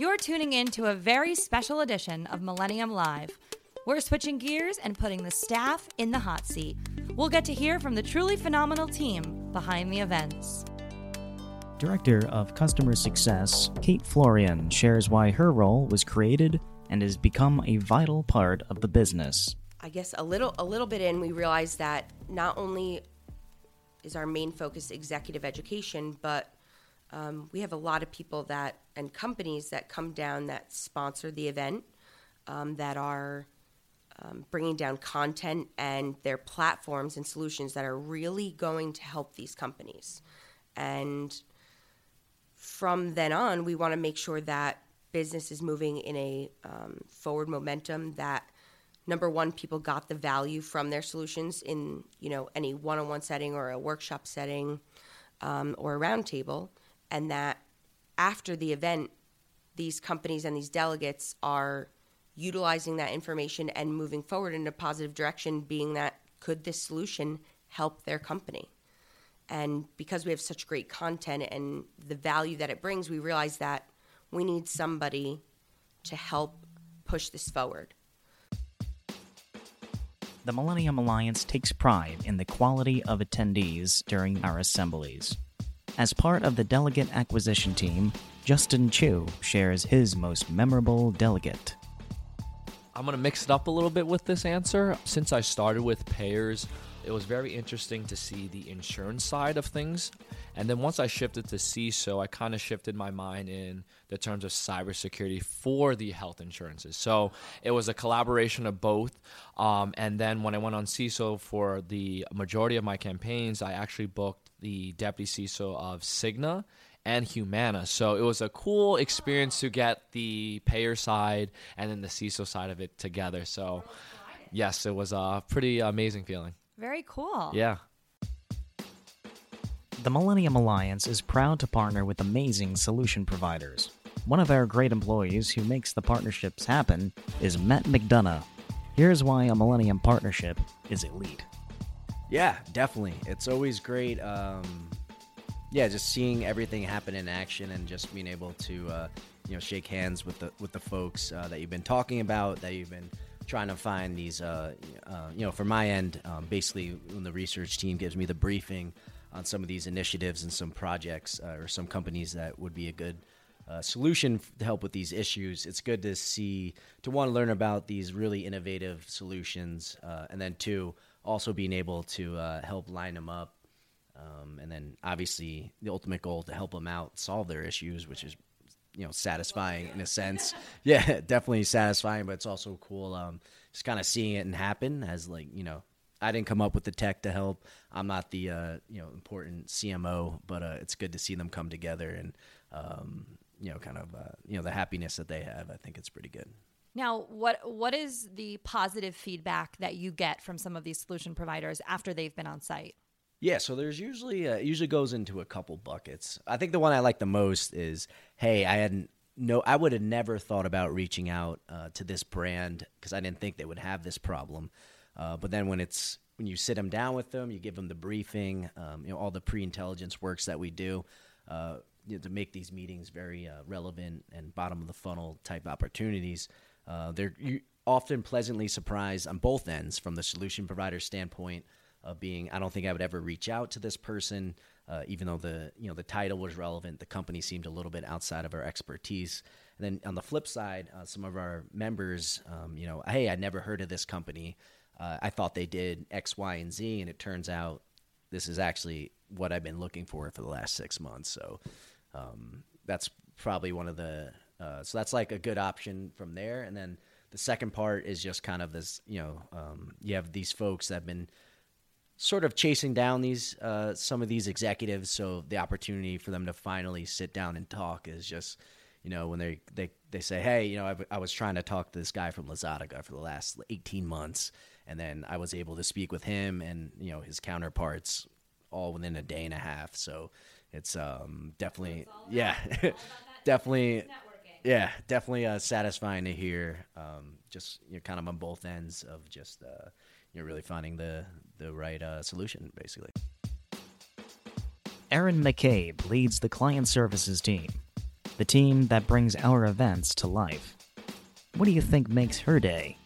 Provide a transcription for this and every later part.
You're tuning in to a very special edition of Millennium Live. We're switching gears and putting the staff in the hot seat. We'll get to hear from the truly phenomenal team behind the events. Director of Customer Success, Kate Florian, shares why her role was created and has become a vital part of the business. I guess a little a little bit in we realized that not only is our main focus executive education, but um, we have a lot of people that and companies that come down that sponsor the event um, that are um, bringing down content and their platforms and solutions that are really going to help these companies. And from then on, we want to make sure that business is moving in a um, forward momentum that number one people got the value from their solutions in you know any one-on-one setting or a workshop setting um, or a roundtable and that after the event these companies and these delegates are utilizing that information and moving forward in a positive direction being that could this solution help their company and because we have such great content and the value that it brings we realize that we need somebody to help push this forward The Millennium Alliance takes pride in the quality of attendees during our assemblies. As part of the delegate acquisition team, Justin Chu shares his most memorable delegate. I'm going to mix it up a little bit with this answer. Since I started with payers, it was very interesting to see the insurance side of things. And then once I shifted to CISO, I kind of shifted my mind in the terms of cybersecurity for the health insurances. So it was a collaboration of both. Um, and then when I went on CISO for the majority of my campaigns, I actually booked the deputy CISO of Cigna and Humana. So it was a cool experience to get the payer side and then the CISO side of it together. So yes, it was a pretty amazing feeling. Very cool. Yeah. The Millennium Alliance is proud to partner with amazing solution providers. One of our great employees who makes the partnerships happen is Matt McDonough. Here's why a Millennium partnership is elite. Yeah, definitely. It's always great. Um, yeah, just seeing everything happen in action and just being able to, uh, you know, shake hands with the with the folks uh, that you've been talking about, that you've been trying to find these. Uh, uh, you know, from my end, um, basically, when the research team gives me the briefing on some of these initiatives and some projects uh, or some companies that would be a good uh, solution to help with these issues. It's good to see, to want to learn about these really innovative solutions, uh, and then two, also being able to uh, help line them up. Um, and then obviously the ultimate goal to help them out solve their issues, which is you know satisfying in a sense. Yeah, definitely satisfying, but it's also cool um, just kind of seeing it and happen as like you know I didn't come up with the tech to help. I'm not the uh, you know important CMO, but uh, it's good to see them come together and um, you know kind of uh, you know the happiness that they have. I think it's pretty good. Now, what what is the positive feedback that you get from some of these solution providers after they've been on site? Yeah, so there's usually uh, usually goes into a couple buckets. I think the one I like the most is, hey, I hadn't no, I would have never thought about reaching out uh, to this brand because I didn't think they would have this problem. Uh, but then when it's when you sit them down with them, you give them the briefing, um, you know, all the pre-intelligence works that we do uh, to make these meetings very uh, relevant and bottom of the funnel type opportunities. Uh, they're often pleasantly surprised on both ends from the solution provider standpoint of being I don't think I would ever reach out to this person, uh, even though the you know the title was relevant. The company seemed a little bit outside of our expertise. And then on the flip side, uh, some of our members, um, you know, hey, I never heard of this company. Uh, I thought they did X, Y, and Z, and it turns out this is actually what I've been looking for for the last six months. So um, that's probably one of the uh, so that's like a good option from there. And then the second part is just kind of this, you know, um, you have these folks that have been sort of chasing down these uh, some of these executives. So the opportunity for them to finally sit down and talk is just, you know, when they they they say, hey, you know, I, I was trying to talk to this guy from Lazada for the last 18 months, and then I was able to speak with him and you know his counterparts all within a day and a half. So it's um, definitely yeah, definitely. Yeah, definitely uh, satisfying to hear. Um, just you know, kind of on both ends of just uh, you're really finding the the right uh, solution, basically. Erin McCabe leads the client services team. the team that brings our events to life. What do you think makes her day?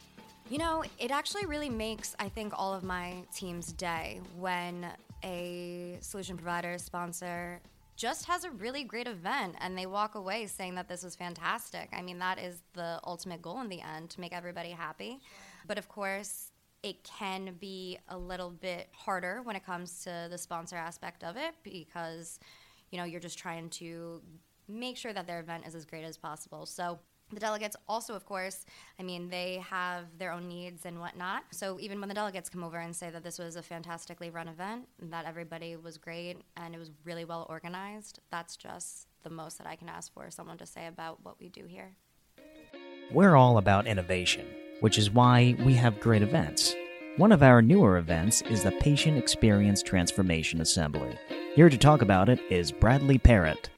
You know, it actually really makes, I think, all of my team's day when a solution provider, sponsor, just has a really great event and they walk away saying that this was fantastic. I mean, that is the ultimate goal in the end to make everybody happy. But of course, it can be a little bit harder when it comes to the sponsor aspect of it because, you know, you're just trying to make sure that their event is as great as possible. So the delegates also, of course, I mean, they have their own needs and whatnot. So even when the delegates come over and say that this was a fantastically run event, that everybody was great and it was really well organized, that's just the most that I can ask for someone to say about what we do here. We're all about innovation, which is why we have great events. One of our newer events is the Patient Experience Transformation Assembly. Here to talk about it is Bradley Parrott.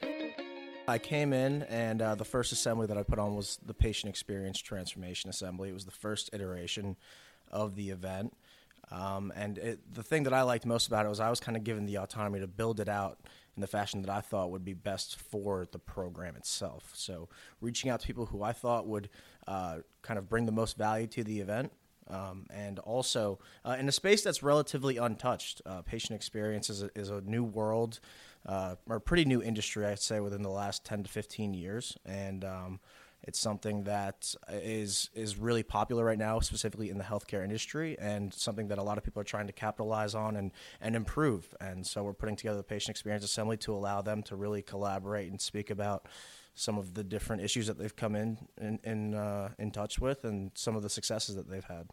I came in, and uh, the first assembly that I put on was the Patient Experience Transformation Assembly. It was the first iteration of the event. Um, and it, the thing that I liked most about it was I was kind of given the autonomy to build it out in the fashion that I thought would be best for the program itself. So, reaching out to people who I thought would uh, kind of bring the most value to the event. Um, and also uh, in a space that's relatively untouched. Uh, patient experience is a, is a new world uh, a pretty new industry, I'd say, within the last 10 to 15 years. And um, it's something that is is really popular right now, specifically in the healthcare industry, and something that a lot of people are trying to capitalize on and, and improve. And so we're putting together the Patient Experience Assembly to allow them to really collaborate and speak about some of the different issues that they've come in in in, uh, in touch with, and some of the successes that they've had.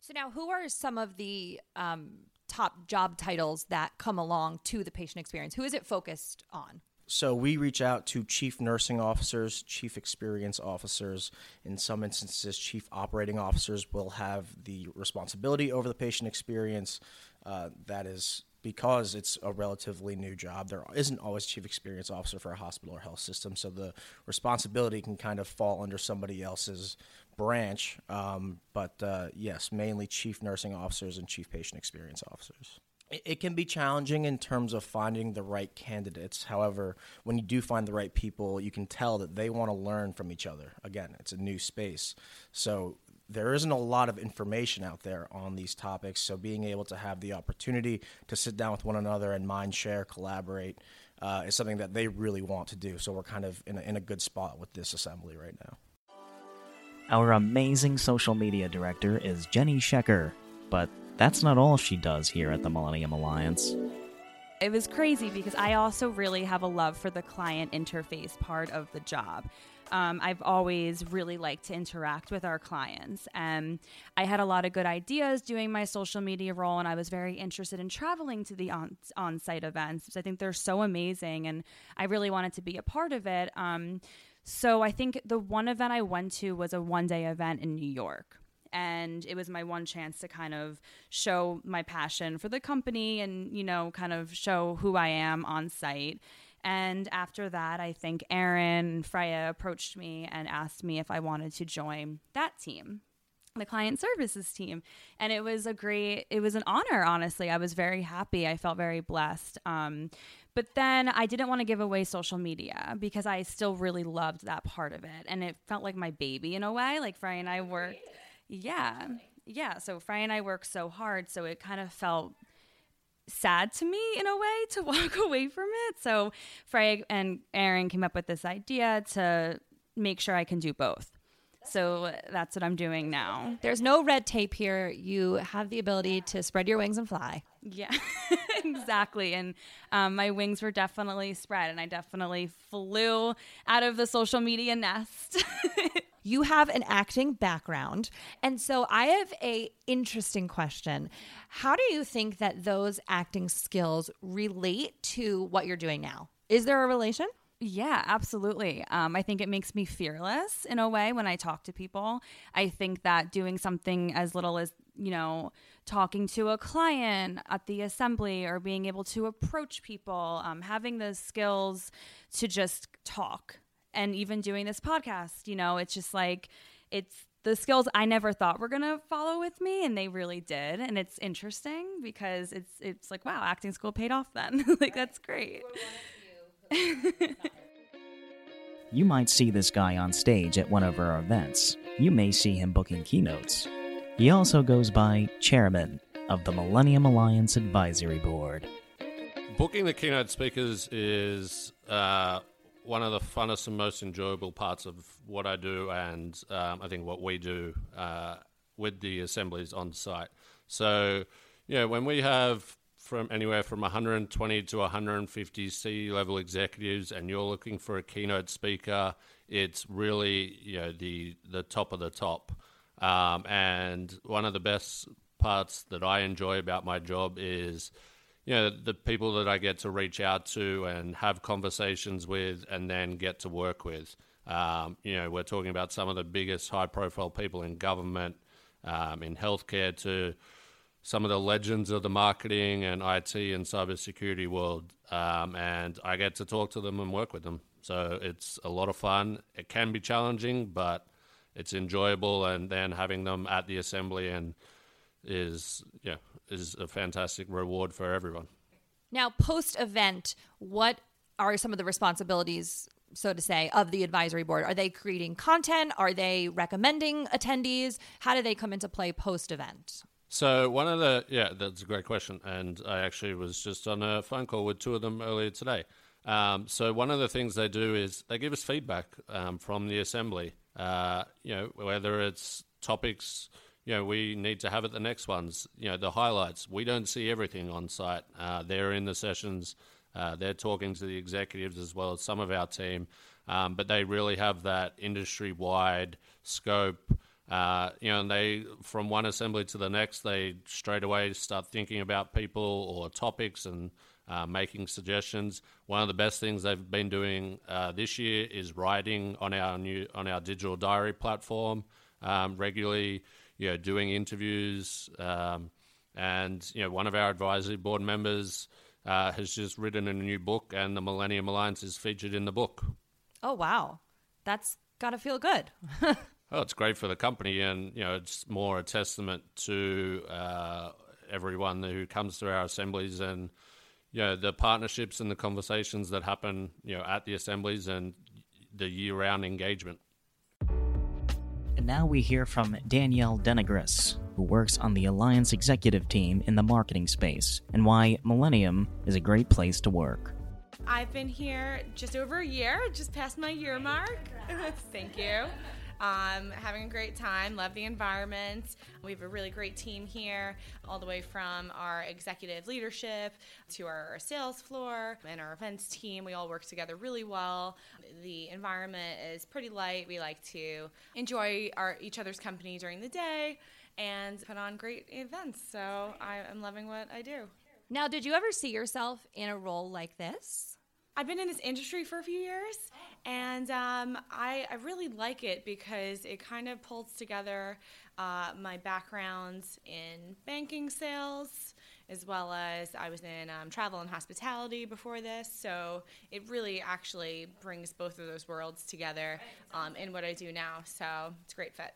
So now, who are some of the um, top job titles that come along to the patient experience? Who is it focused on? So we reach out to chief nursing officers, chief experience officers. In some instances, chief operating officers will have the responsibility over the patient experience. Uh, that is because it's a relatively new job. There isn't always chief experience officer for a hospital or health system, so the responsibility can kind of fall under somebody else's branch. Um, but uh, yes, mainly chief nursing officers and chief patient experience officers. It, it can be challenging in terms of finding the right candidates. However, when you do find the right people, you can tell that they want to learn from each other. Again, it's a new space. So there isn't a lot of information out there on these topics. So being able to have the opportunity to sit down with one another and mind share, collaborate, uh, is something that they really want to do. So we're kind of in a, in a good spot with this assembly right now. Our amazing social media director is Jenny Shecker, but that's not all she does here at the Millennium Alliance. It was crazy because I also really have a love for the client interface part of the job. Um, I've always really liked to interact with our clients. And I had a lot of good ideas doing my social media role, and I was very interested in traveling to the on site events. I think they're so amazing, and I really wanted to be a part of it. Um, so I think the one event I went to was a one day event in New York. And it was my one chance to kind of show my passion for the company and, you know, kind of show who I am on site. And after that, I think Erin and Freya approached me and asked me if I wanted to join that team the client services team and it was a great it was an honor honestly i was very happy i felt very blessed um, but then I didn't want to give away social media because I still really loved that part of it. And it felt like my baby in a way. Like Frey and I worked. Yeah. Yeah. So Frey and I worked so hard. So it kind of felt sad to me in a way to walk away from it. So Frey and Erin came up with this idea to make sure I can do both. So that's what I'm doing now. There's no red tape here. You have the ability to spread your wings and fly. Yeah, exactly. And um, my wings were definitely spread, and I definitely flew out of the social media nest. you have an acting background, and so I have a interesting question. How do you think that those acting skills relate to what you're doing now? Is there a relation? Yeah, absolutely. Um, I think it makes me fearless in a way when I talk to people. I think that doing something as little as, you know, talking to a client at the assembly or being able to approach people, um, having the skills to just talk and even doing this podcast, you know, it's just like, it's the skills I never thought were gonna follow with me, and they really did. And it's interesting because it's it's like wow, acting school paid off then. like that's great. You might see this guy on stage at one of our events. You may see him booking keynotes. He also goes by Chairman of the Millennium Alliance Advisory Board. Booking the keynote speakers is uh, one of the funnest and most enjoyable parts of what I do, and um, I think what we do uh, with the assemblies on site. So, you know, when we have from anywhere from 120 to 150 C level executives, and you're looking for a keynote speaker, it's really you know the the top of the top. Um, and one of the best parts that I enjoy about my job is you know the people that I get to reach out to and have conversations with, and then get to work with. Um, you know, we're talking about some of the biggest high-profile people in government, um, in healthcare, to some of the legends of the marketing and IT and cybersecurity world, um, and I get to talk to them and work with them. So it's a lot of fun. It can be challenging, but it's enjoyable. And then having them at the assembly and is yeah is a fantastic reward for everyone. Now, post event, what are some of the responsibilities, so to say, of the advisory board? Are they creating content? Are they recommending attendees? How do they come into play post event? So one of the yeah, that's a great question, and I actually was just on a phone call with two of them earlier today. Um, so one of the things they do is they give us feedback um, from the assembly. Uh, you know, whether it's topics you know we need to have at the next ones. You know, the highlights. We don't see everything on site. Uh, they're in the sessions. Uh, they're talking to the executives as well as some of our team, um, but they really have that industry wide scope. Uh, you know, and they from one assembly to the next, they straight away start thinking about people or topics and uh, making suggestions. One of the best things they've been doing uh, this year is writing on our new on our digital diary platform um, regularly. You know, doing interviews, um, and you know, one of our advisory board members uh, has just written a new book, and the Millennium Alliance is featured in the book. Oh wow, that's gotta feel good. Oh, it's great for the company, and you know, it's more a testament to uh, everyone who comes to our assemblies, and you know, the partnerships and the conversations that happen, you know, at the assemblies and the year-round engagement. And now we hear from Danielle Denegris, who works on the Alliance executive team in the marketing space, and why Millennium is a great place to work. I've been here just over a year, just past my year mark. Thank you. Um, having a great time, love the environment. We have a really great team here, all the way from our executive leadership to our sales floor and our events team. We all work together really well. The environment is pretty light. We like to enjoy our each other's company during the day and put on great events. So I, I'm loving what I do. Now, did you ever see yourself in a role like this? I've been in this industry for a few years, and um, I, I, really like it because it kind of pulls together uh, my backgrounds in banking sales, as well as I was in um, travel and hospitality before this. So it really actually brings both of those worlds together um, in what I do now. So it's a great fit.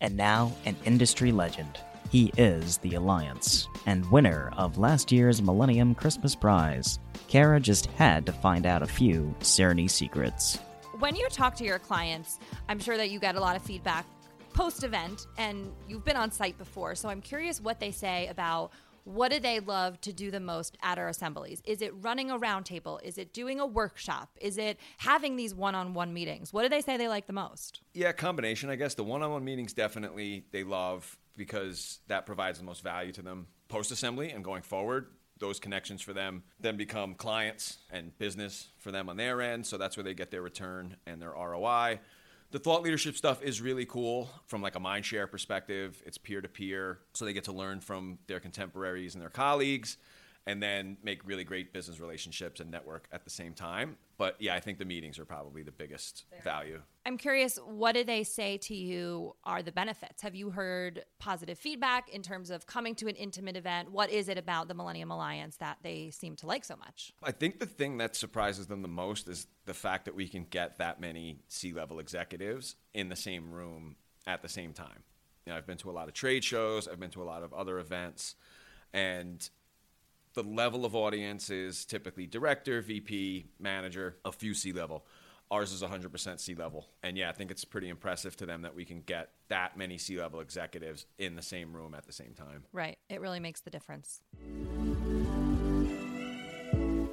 And now, an industry legend. He is the Alliance, and winner of last year's Millennium Christmas Prize. Kara just had to find out a few Cerny secrets. When you talk to your clients, I'm sure that you get a lot of feedback post event, and you've been on site before, so I'm curious what they say about what do they love to do the most at our assemblies? Is it running a roundtable? Is it doing a workshop? Is it having these one on one meetings? What do they say they like the most? Yeah, combination, I guess. The one on one meetings definitely they love because that provides the most value to them post assembly and going forward. Those connections for them then become clients and business for them on their end. So that's where they get their return and their ROI the thought leadership stuff is really cool from like a mind share perspective it's peer to peer so they get to learn from their contemporaries and their colleagues and then make really great business relationships and network at the same time. But yeah, I think the meetings are probably the biggest value. I'm curious, what do they say to you are the benefits? Have you heard positive feedback in terms of coming to an intimate event? What is it about the Millennium Alliance that they seem to like so much? I think the thing that surprises them the most is the fact that we can get that many C level executives in the same room at the same time. You know, I've been to a lot of trade shows, I've been to a lot of other events, and the level of audience is typically director, VP, manager, a few C level. Ours is 100% C level. And yeah, I think it's pretty impressive to them that we can get that many C level executives in the same room at the same time. Right. It really makes the difference.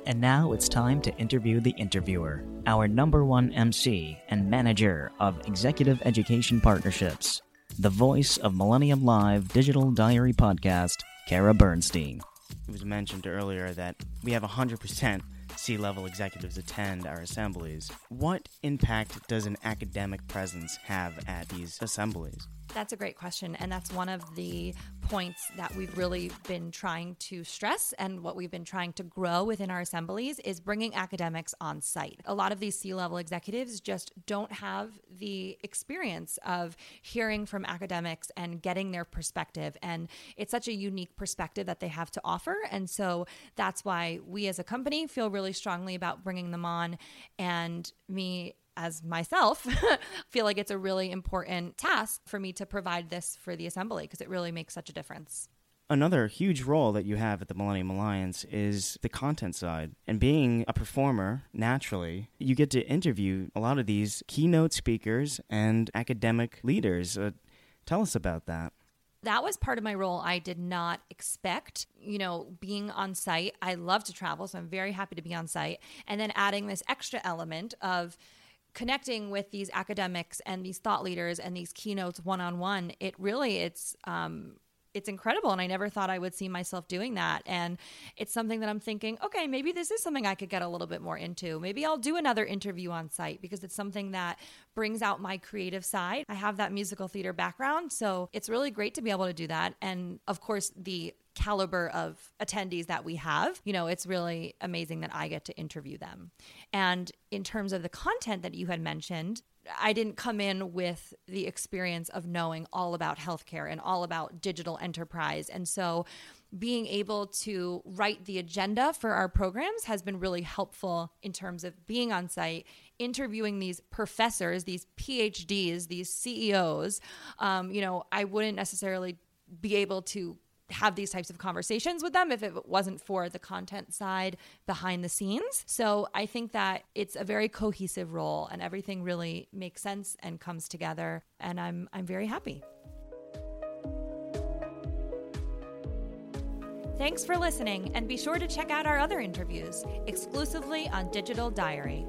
And now it's time to interview the interviewer, our number one MC and manager of executive education partnerships, the voice of Millennium Live Digital Diary Podcast, Kara Bernstein. It was mentioned earlier that we have 100% C level executives attend our assemblies. What impact does an academic presence have at these assemblies? That's a great question. And that's one of the points that we've really been trying to stress and what we've been trying to grow within our assemblies is bringing academics on site. A lot of these C level executives just don't have the experience of hearing from academics and getting their perspective. And it's such a unique perspective that they have to offer. And so that's why we as a company feel really strongly about bringing them on. And me as myself feel like it's a really important task for me to provide this for the assembly because it really makes such a difference. Another huge role that you have at the Millennium Alliance is the content side. And being a performer, naturally, you get to interview a lot of these keynote speakers and academic leaders. Uh, tell us about that that was part of my role I did not expect. You know, being on site, I love to travel, so I'm very happy to be on site. And then adding this extra element of connecting with these academics and these thought leaders and these keynotes one on one, it really it's um, it's incredible and i never thought i would see myself doing that. And it's something that i'm thinking okay maybe this is something i could get a little bit more into. Maybe i'll do another interview on site because it's something that brings out my creative side. I have that musical theater background so it's really great to be able to do that. And of course the caliber of attendees that we have, you know, it's really amazing that I get to interview them. And in terms of the content that you had mentioned, I didn't come in with the experience of knowing all about healthcare and all about digital enterprise. And so being able to write the agenda for our programs has been really helpful in terms of being on site, interviewing these professors, these PhDs, these CEOs. Um, you know, I wouldn't necessarily be able to have these types of conversations with them if it wasn't for the content side behind the scenes. So I think that it's a very cohesive role and everything really makes sense and comes together and I'm I'm very happy. Thanks for listening and be sure to check out our other interviews exclusively on Digital Diary.